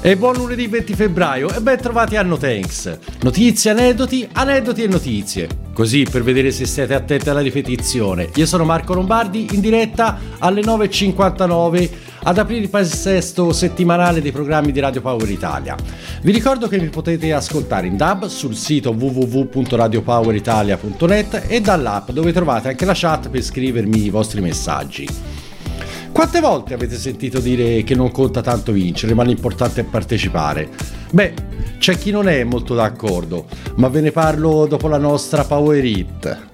E buon lunedì 20 febbraio e ben trovati a No Thanks. Notizie, aneddoti, aneddoti e notizie. Così per vedere se siete attenti alla ripetizione. Io sono Marco Lombardi in diretta alle 9.59 ad aprire il palinsesto settimanale dei programmi di Radio Power Italia. Vi ricordo che mi potete ascoltare in DAB sul sito www.radiopoweritalia.net e dall'app dove trovate anche la chat per scrivermi i vostri messaggi. Quante volte avete sentito dire che non conta tanto vincere, ma l'importante è partecipare? Beh, c'è chi non è molto d'accordo, ma ve ne parlo dopo la nostra Power Hit.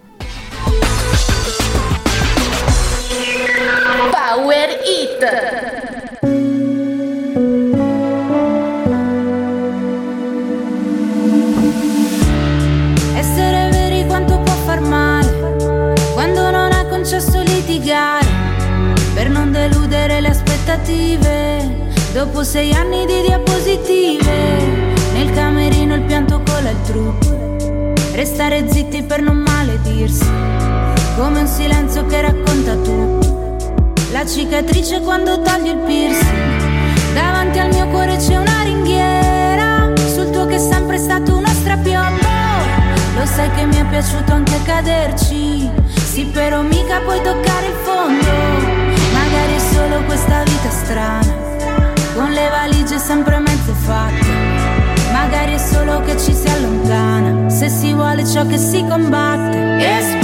Aspettative. Dopo sei anni di diapositive, nel camerino il pianto cola il trucco. Restare zitti per non maledirsi, come un silenzio che racconta tutto. La cicatrice quando tagli il piercing. Davanti al mio cuore c'è una ringhiera, sul tuo che è sempre stato uno strapiombo. Lo sai che mi è piaciuto anche caderci, sì però mica puoi toccare il fondo. Solo questa vita strana, con le valigie sempre mezze fatte. Magari è solo che ci si allontana, se si vuole ciò che si combatte.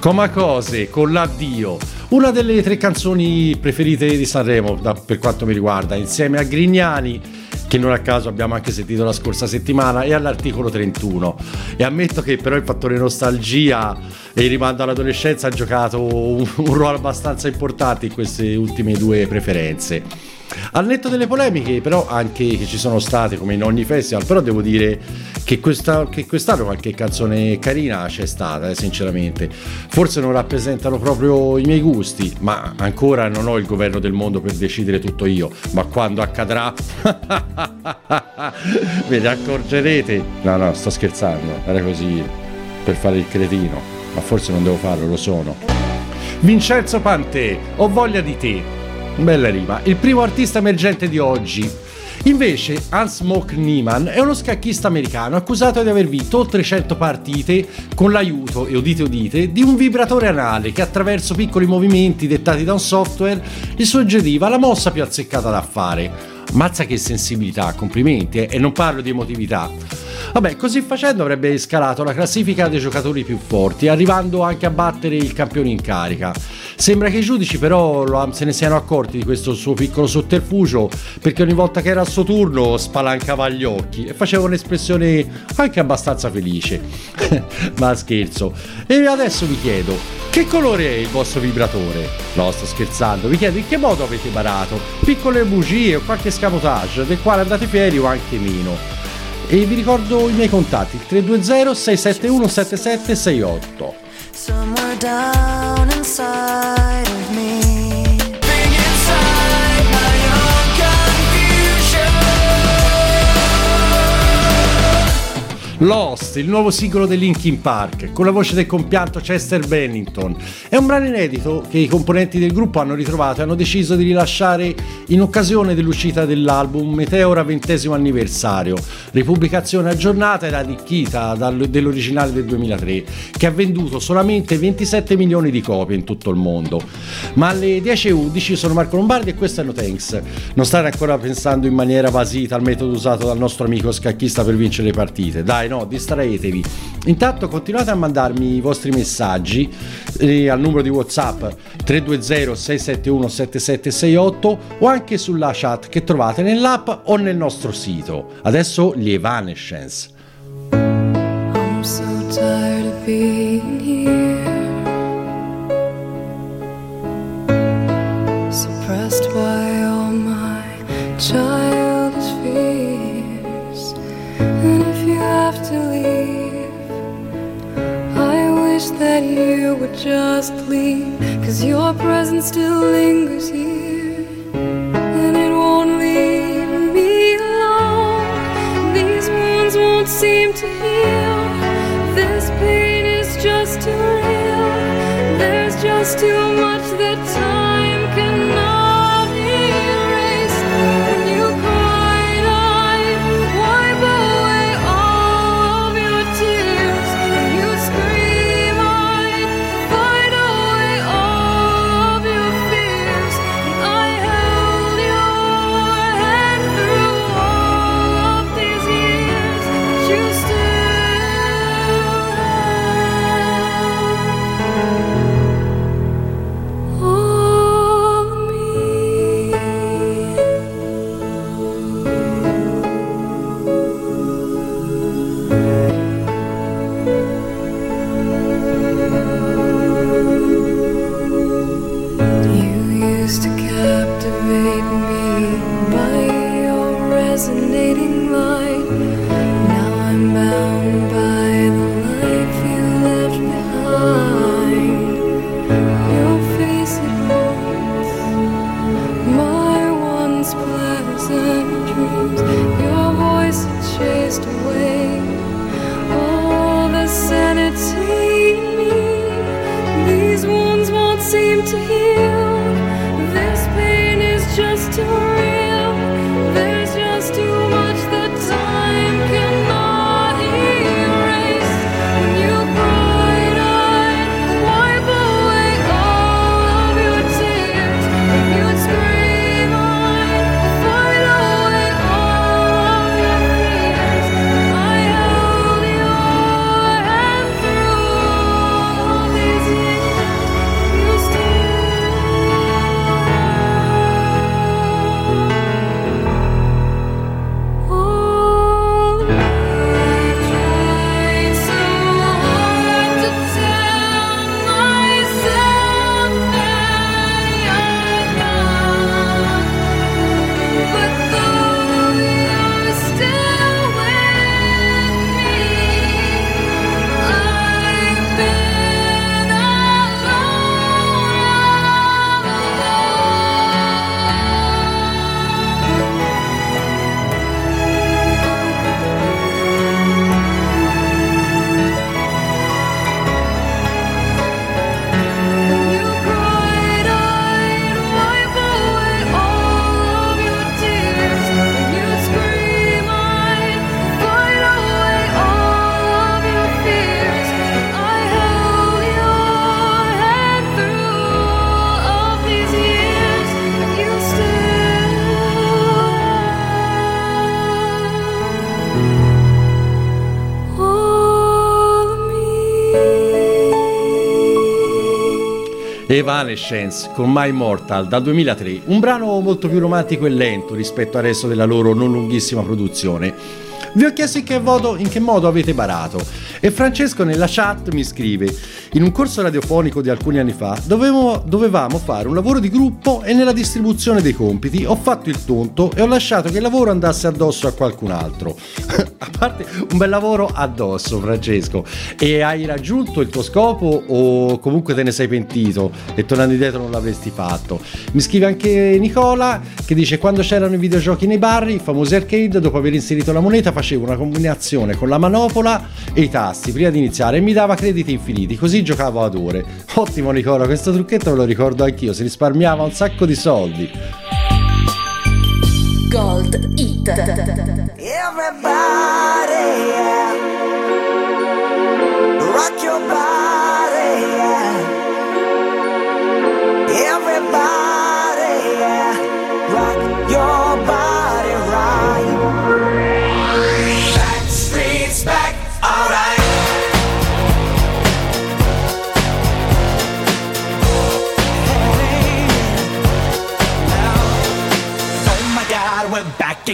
Coma cose con l'addio. Una delle tre canzoni preferite di Sanremo da- per quanto mi riguarda, insieme a Grignani, che non a caso abbiamo anche sentito la scorsa settimana, e all'articolo 31. E ammetto che però il fattore nostalgia e il rimando all'adolescenza ha giocato un, un ruolo abbastanza importante in queste ultime due preferenze. Al netto delle polemiche, però, anche che ci sono state come in ogni festival, però devo dire che, questa, che quest'anno qualche canzone carina c'è stata, eh, sinceramente. Forse non rappresentano proprio i miei gusti, ma ancora non ho il governo del mondo per decidere tutto io. Ma quando accadrà, ve ne accorgerete. No, no, sto scherzando, era così per fare il cretino, ma forse non devo farlo, lo sono. Vincenzo Pantè, ho voglia di te. Bella rima. Il primo artista emergente di oggi. Invece Hans Mock Niemann è uno scacchista americano accusato di aver vinto oltre 100 partite con l'aiuto, e udite udite, di un vibratore anale che attraverso piccoli movimenti dettati da un software gli suggeriva la mossa più azzeccata da fare. Mazza che sensibilità, complimenti, eh? e non parlo di emotività. Vabbè, così facendo avrebbe scalato la classifica dei giocatori più forti, arrivando anche a battere il campione in carica. Sembra che i giudici però se ne siano accorti di questo suo piccolo sotterfugio, perché ogni volta che era al suo turno spalancava gli occhi e faceva un'espressione anche abbastanza felice. Ma scherzo. E adesso vi chiedo, che colore è il vostro vibratore? No, sto scherzando. Vi chiedo in che modo avete barato? Piccole bugie o qualche scamotage del quale andate fieri o anche meno. E vi ricordo i miei contatti, 320 671 7768. Somewhere down inside Lost, il nuovo singolo dei Linkin Park, con la voce del compianto Chester Bennington. È un brano inedito che i componenti del gruppo hanno ritrovato e hanno deciso di rilasciare in occasione dell'uscita dell'album Meteora ventesimo anniversario, ripubblicazione aggiornata ed arricchita dall'originale del 2003, che ha venduto solamente 27 milioni di copie in tutto il mondo. Ma alle 10.11 sono Marco Lombardi e questo è No Thanks. Non state ancora pensando in maniera vasita al metodo usato dal nostro amico scacchista per vincere le partite. Dai, no, distraetevi. Intanto continuate a mandarmi i vostri messaggi eh, al numero di WhatsApp 320 671 7768 o anche sulla chat che trovate nell'app o nel nostro sito. Adesso gli Evanescence. I'm so tired of being just leave. Cause your presence still lingers here. And it won't leave me alone. These wounds won't seem to heal. This pain is just too real. There's just too much Evanescence con My Immortal dal 2003, un brano molto più romantico e lento rispetto al resto della loro non lunghissima produzione. Vi ho chiesto in che, modo, in che modo avete barato e Francesco nella chat mi scrive in un corso radiofonico di alcuni anni fa dovevo, dovevamo fare un lavoro di gruppo e nella distribuzione dei compiti ho fatto il tonto e ho lasciato che il lavoro andasse addosso a qualcun altro. a parte un bel lavoro addosso Francesco e hai raggiunto il tuo scopo o comunque te ne sei pentito e tornando indietro non l'avresti fatto. Mi scrive anche Nicola che dice quando c'erano i videogiochi nei bar, i famosi arcade, dopo aver inserito la moneta facevo una combinazione con la manopola e i tasti prima di iniziare e mi dava crediti infiniti, così giocavo ad ore. Ottimo Nicola, questo trucchetto me lo ricordo anch'io, si risparmiava un sacco di soldi. Gold Hit. Everybody,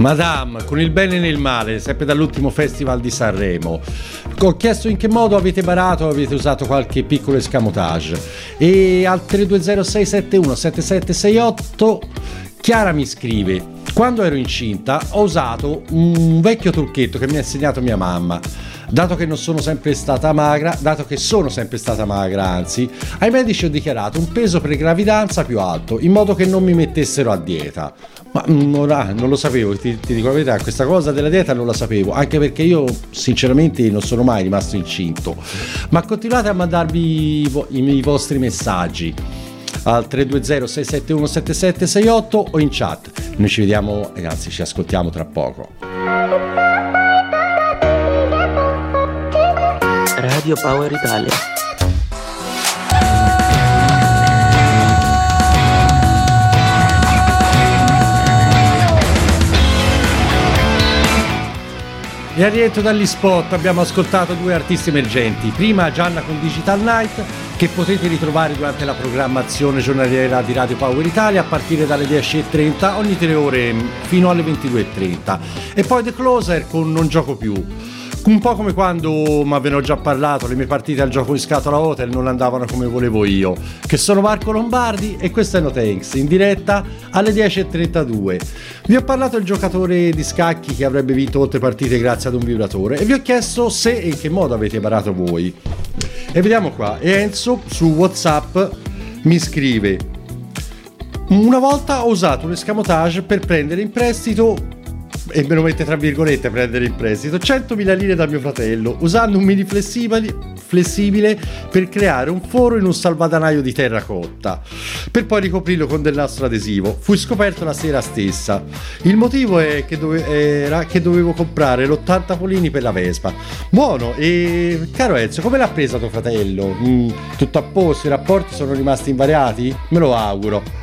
Madame, con il bene e nel male, sempre dall'ultimo festival di Sanremo. Ho chiesto in che modo avete barato, avete usato qualche piccolo escamotage. E al 320671 7768 Chiara mi scrive: Quando ero incinta ho usato un vecchio trucchetto che mi ha insegnato mia mamma. Dato che non sono sempre stata magra, dato che sono sempre stata magra, anzi, ai medici ho dichiarato un peso pre-gravidanza più alto, in modo che non mi mettessero a dieta. Ma mm, ora non lo sapevo, ti, ti dico la verità, questa cosa della dieta non la sapevo, anche perché io sinceramente non sono mai rimasto incinto. Ma continuate a mandarvi i, i- i vostri messaggi al 320 671 7768 o in chat. Noi ci vediamo anzi ci ascoltiamo tra poco. Radio Power Italia. E al rientro dagli spot abbiamo ascoltato due artisti emergenti. Prima Gianna con Digital Night, che potete ritrovare durante la programmazione giornaliera di Radio Power Italia a partire dalle 10.30 ogni tre ore fino alle 22.30. E poi The Closer con Non gioco più. Un po' come quando, ma ve ne ho già parlato, le mie partite al gioco in scatola hotel non andavano come volevo io. Che sono Marco Lombardi e questo è No Thanks, in diretta alle 10.32. Vi ho parlato del giocatore di scacchi che avrebbe vinto molte partite grazie ad un vibratore e vi ho chiesto se e in che modo avete barato voi. E vediamo qua, Enzo su Whatsapp mi scrive una volta ho usato un escamotage per prendere in prestito e me lo mette tra virgolette prendere in prestito. 100.000 lire da mio fratello usando un mini flessibile, per creare un foro in un salvadanaio di terracotta per poi ricoprirlo con del nastro adesivo. Fui scoperto la sera stessa. Il motivo che dove- era che dovevo comprare l'80 polini per la Vespa. Buono e caro Enzo come l'ha presa tuo fratello? Mm, tutto a posto? I rapporti sono rimasti invariati? me lo auguro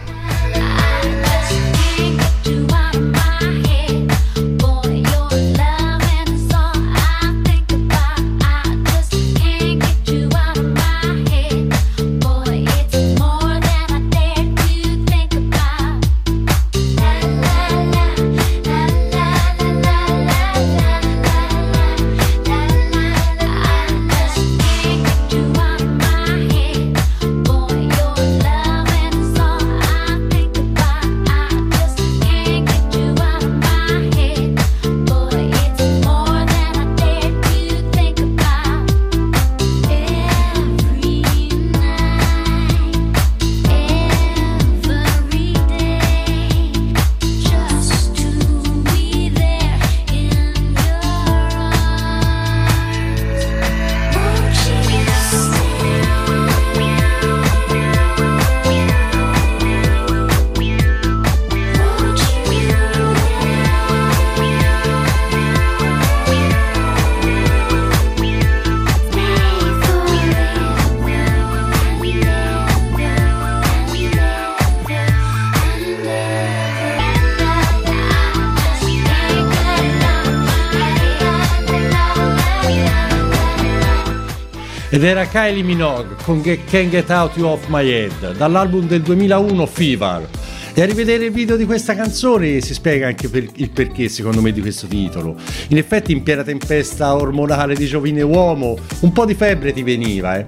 Ed era Kylie Minogue con Get- Can't Get Out You Off My Head, dall'album del 2001 Fever. E a rivedere il video di questa canzone si spiega anche per- il perché, secondo me, di questo titolo. In effetti, in piena tempesta ormonale di giovine uomo, un po' di febbre ti veniva, eh.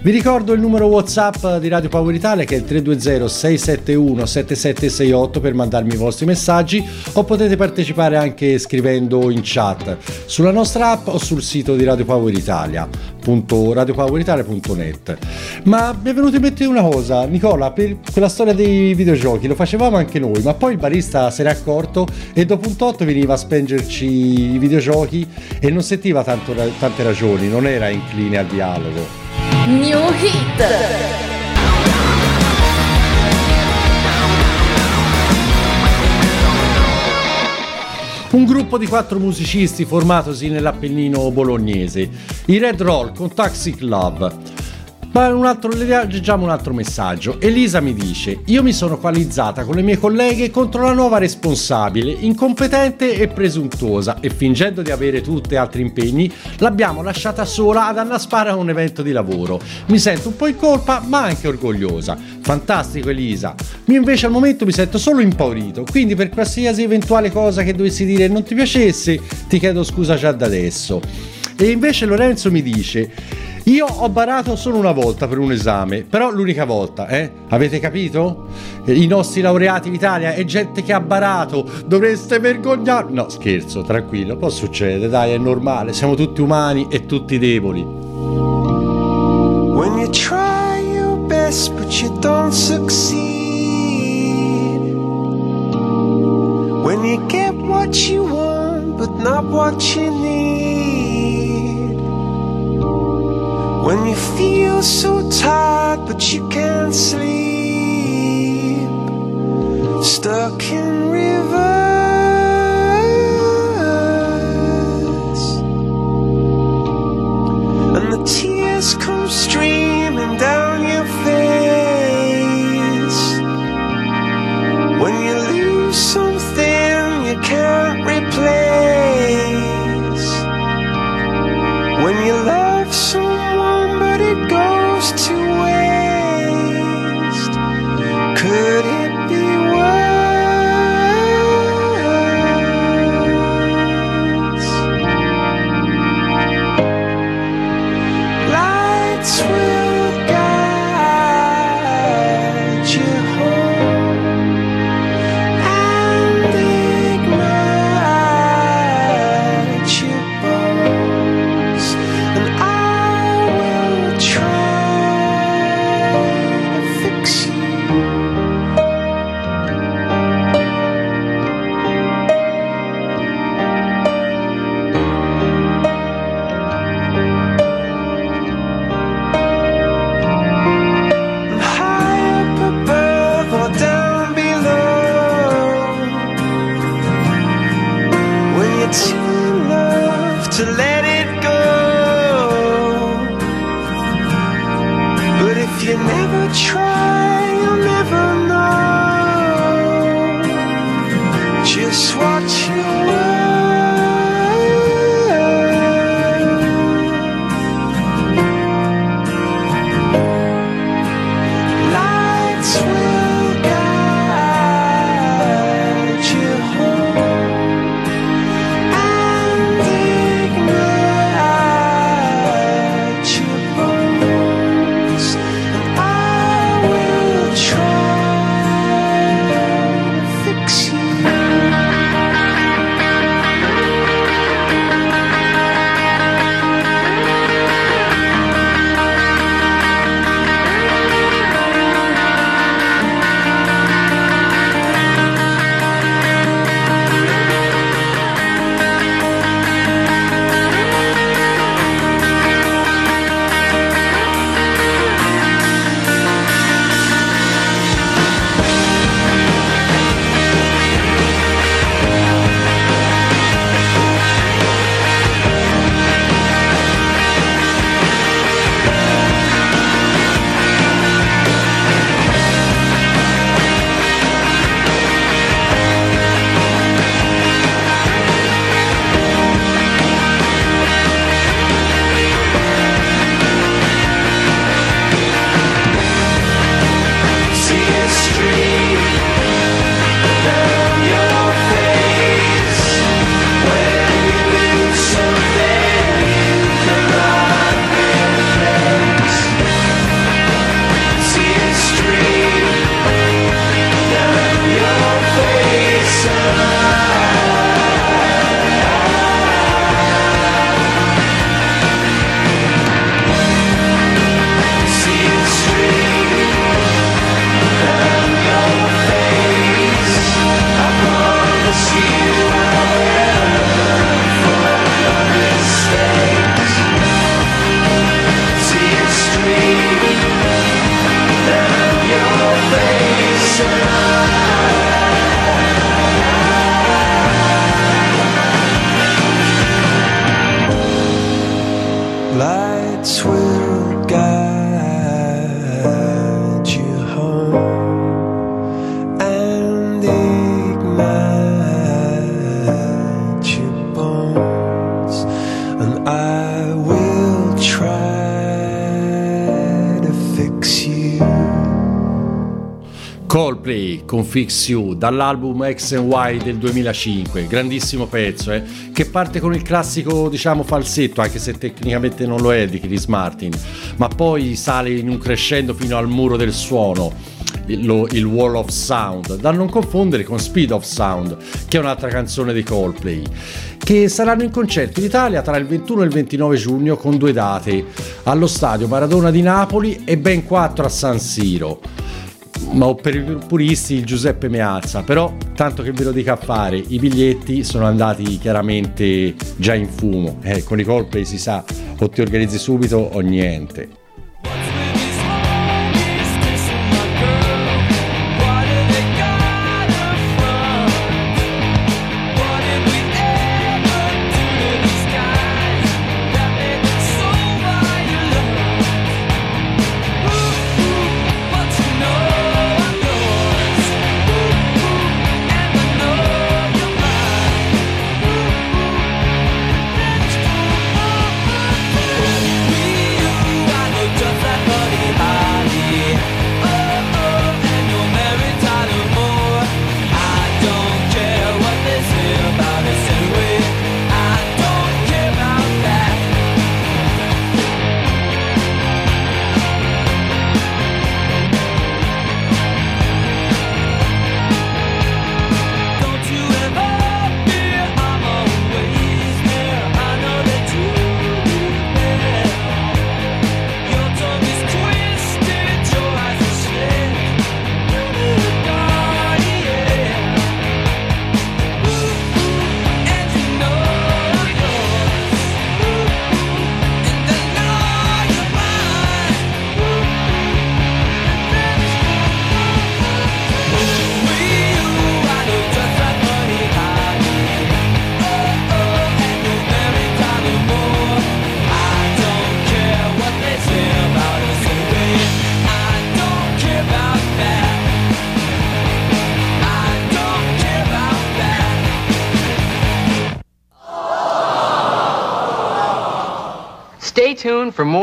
Vi ricordo il numero WhatsApp di Radio Power Italia che è il 320-671-7768 per mandarmi i vostri messaggi o potete partecipare anche scrivendo in chat sulla nostra app o sul sito di Radio Power Italia radiopoweritalia.net ma mi è venuto in mente una cosa Nicola per quella storia dei videogiochi lo facevamo anche noi ma poi il barista se n'è accorto e dopo un tot veniva a spengerci i videogiochi e non sentiva tanto- tante ragioni non era incline al dialogo New Hit. Un gruppo di quattro musicisti formatosi nell'Appennino bolognese, i Red Roll con Toxic Love. Un altro, leggiamo un altro messaggio. Elisa mi dice: Io mi sono coalizzata con le mie colleghe contro la nuova responsabile, incompetente e presuntuosa, e fingendo di avere tutti altri impegni, l'abbiamo lasciata sola ad annaspare a un evento di lavoro. Mi sento un po' in colpa, ma anche orgogliosa. Fantastico, Elisa. Io invece al momento mi sento solo impaurito, quindi per qualsiasi eventuale cosa che dovessi dire non ti piacesse, ti chiedo scusa già da adesso. E invece Lorenzo mi dice: Io ho barato solo una volta per un esame, però l'unica volta, eh? Avete capito? Eh, I nostri laureati in Italia è gente che ha barato, dovreste vergognarvi. No, scherzo, tranquillo, può succedere, dai, è normale, siamo tutti umani e tutti deboli. When you try your best but you don't succeed. When you get what you want but not what you need. When you feel so tired but you can't sleep. Stuck in rivers. And the tears come streaming Fix You dall'album X Y del 2005, grandissimo pezzo eh, che parte con il classico diciamo falsetto anche se tecnicamente non lo è di Chris Martin ma poi sale in un crescendo fino al muro del suono il, il Wall of Sound da non confondere con Speed of Sound che è un'altra canzone dei Coldplay che saranno in concerto in Italia tra il 21 e il 29 giugno con due date allo stadio Maradona di Napoli e ben quattro a San Siro ma per i puristi il Giuseppe Meazza, però tanto che ve lo dica a fare, i biglietti sono andati chiaramente già in fumo, eh, con i Coldplay si sa o ti organizzi subito o niente.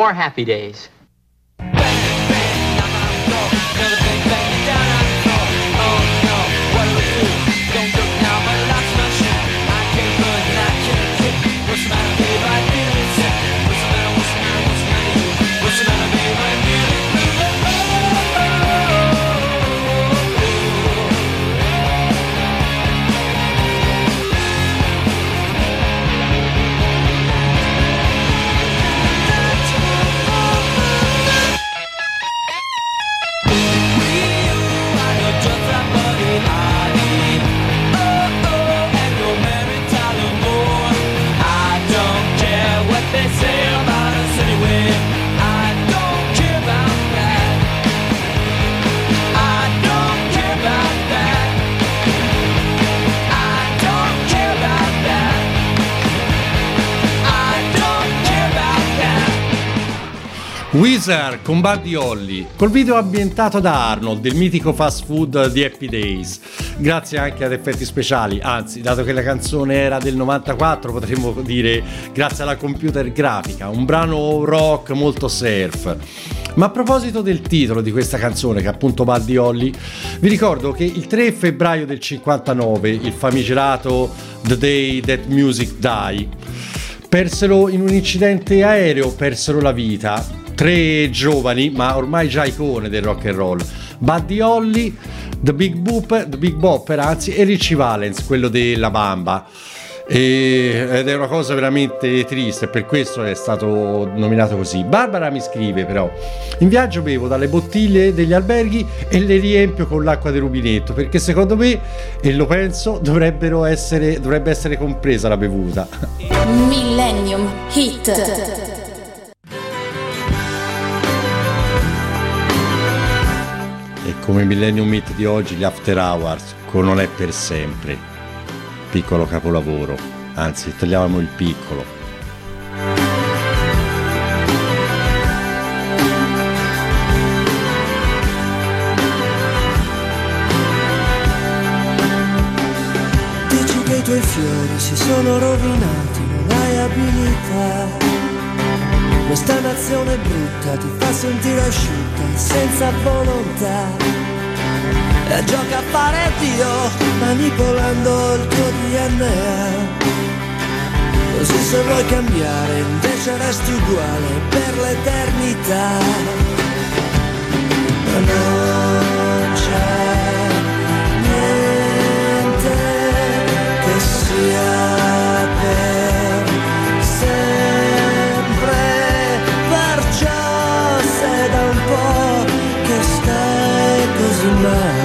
More happy days. Wizard Buddy Holly, col video ambientato da Arnold, del mitico fast food di Happy Days. Grazie anche ad effetti speciali, anzi, dato che la canzone era del 94, potremmo dire grazie alla computer grafica, un brano rock molto surf. Ma a proposito del titolo di questa canzone, che è appunto Buddy Holly, vi ricordo che il 3 febbraio del 59, il famigerato The Day That Music Die, persero in un incidente aereo, persero la vita tre giovani, ma ormai già icone del rock and roll. Buddy Holly, The Big Boop, The Big Bopper, anzi, e Richie Valens, quello della Bamba. E- ed è una cosa veramente triste, per questo è stato nominato così. Barbara mi scrive però: In viaggio bevo dalle bottiglie degli alberghi e le riempio con l'acqua del rubinetto, perché secondo me, e lo penso, dovrebbero essere, dovrebbe essere compresa la bevuta. Millennium Hit. Come Millennium Meet di oggi, gli After Hours con Non è per sempre. Piccolo capolavoro, anzi, togliamo il piccolo. Dici che i tuoi fiori si sono rovinati, non hai abilità. Questa nazione brutta ti fa sentire asciutta, senza volontà. e gioca a fare Dio manipolando il tuo DNA. Così se vuoi cambiare invece resti uguale per l'eternità. Ma non così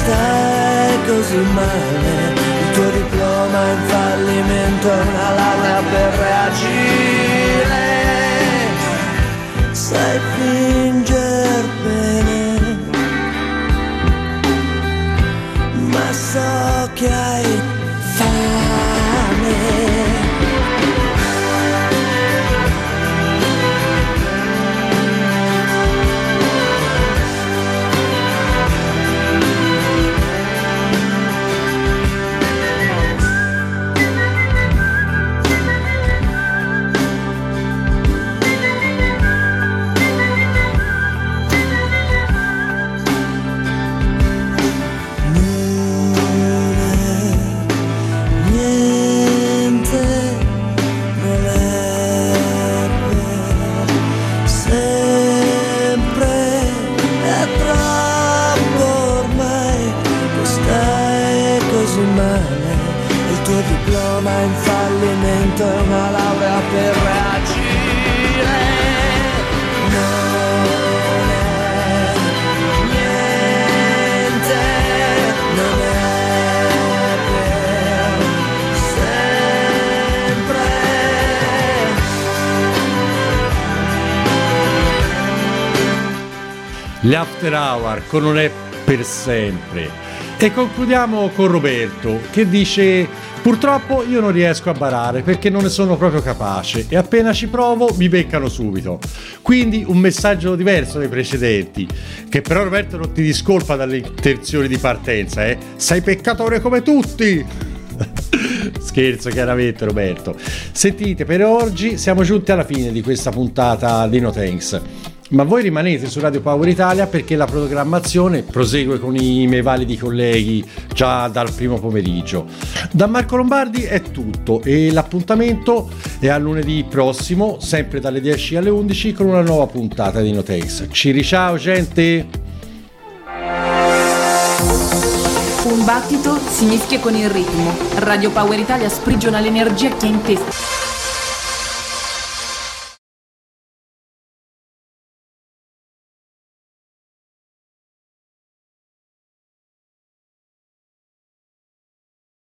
stai così male. Il tuo diploma è in fallimento è una laurea per reagire. Sai finger bene ma so che hai Gli After Hour con Non è per sempre. E concludiamo con Roberto che dice purtroppo io non riesco a barare perché non ne sono proprio capace e appena ci provo mi beccano subito. Quindi un messaggio diverso dai precedenti che però Roberto non ti discolpa dalle intenzioni di partenza, eh? Sei peccatore come tutti! Scherzo chiaramente Roberto. Sentite, per oggi siamo giunti alla fine di questa puntata di No Thanks. Ma voi rimanete su Radio Power Italia perché la programmazione prosegue con i miei validi colleghi già dal primo pomeriggio. Da Marco Lombardi è tutto e l'appuntamento è a lunedì prossimo, sempre dalle 10 alle 11 con una nuova puntata di No Thanks. Ci riciao gente! Un battito si mischia con il ritmo. Radio Power Italia sprigiona l'energia che ha in testa.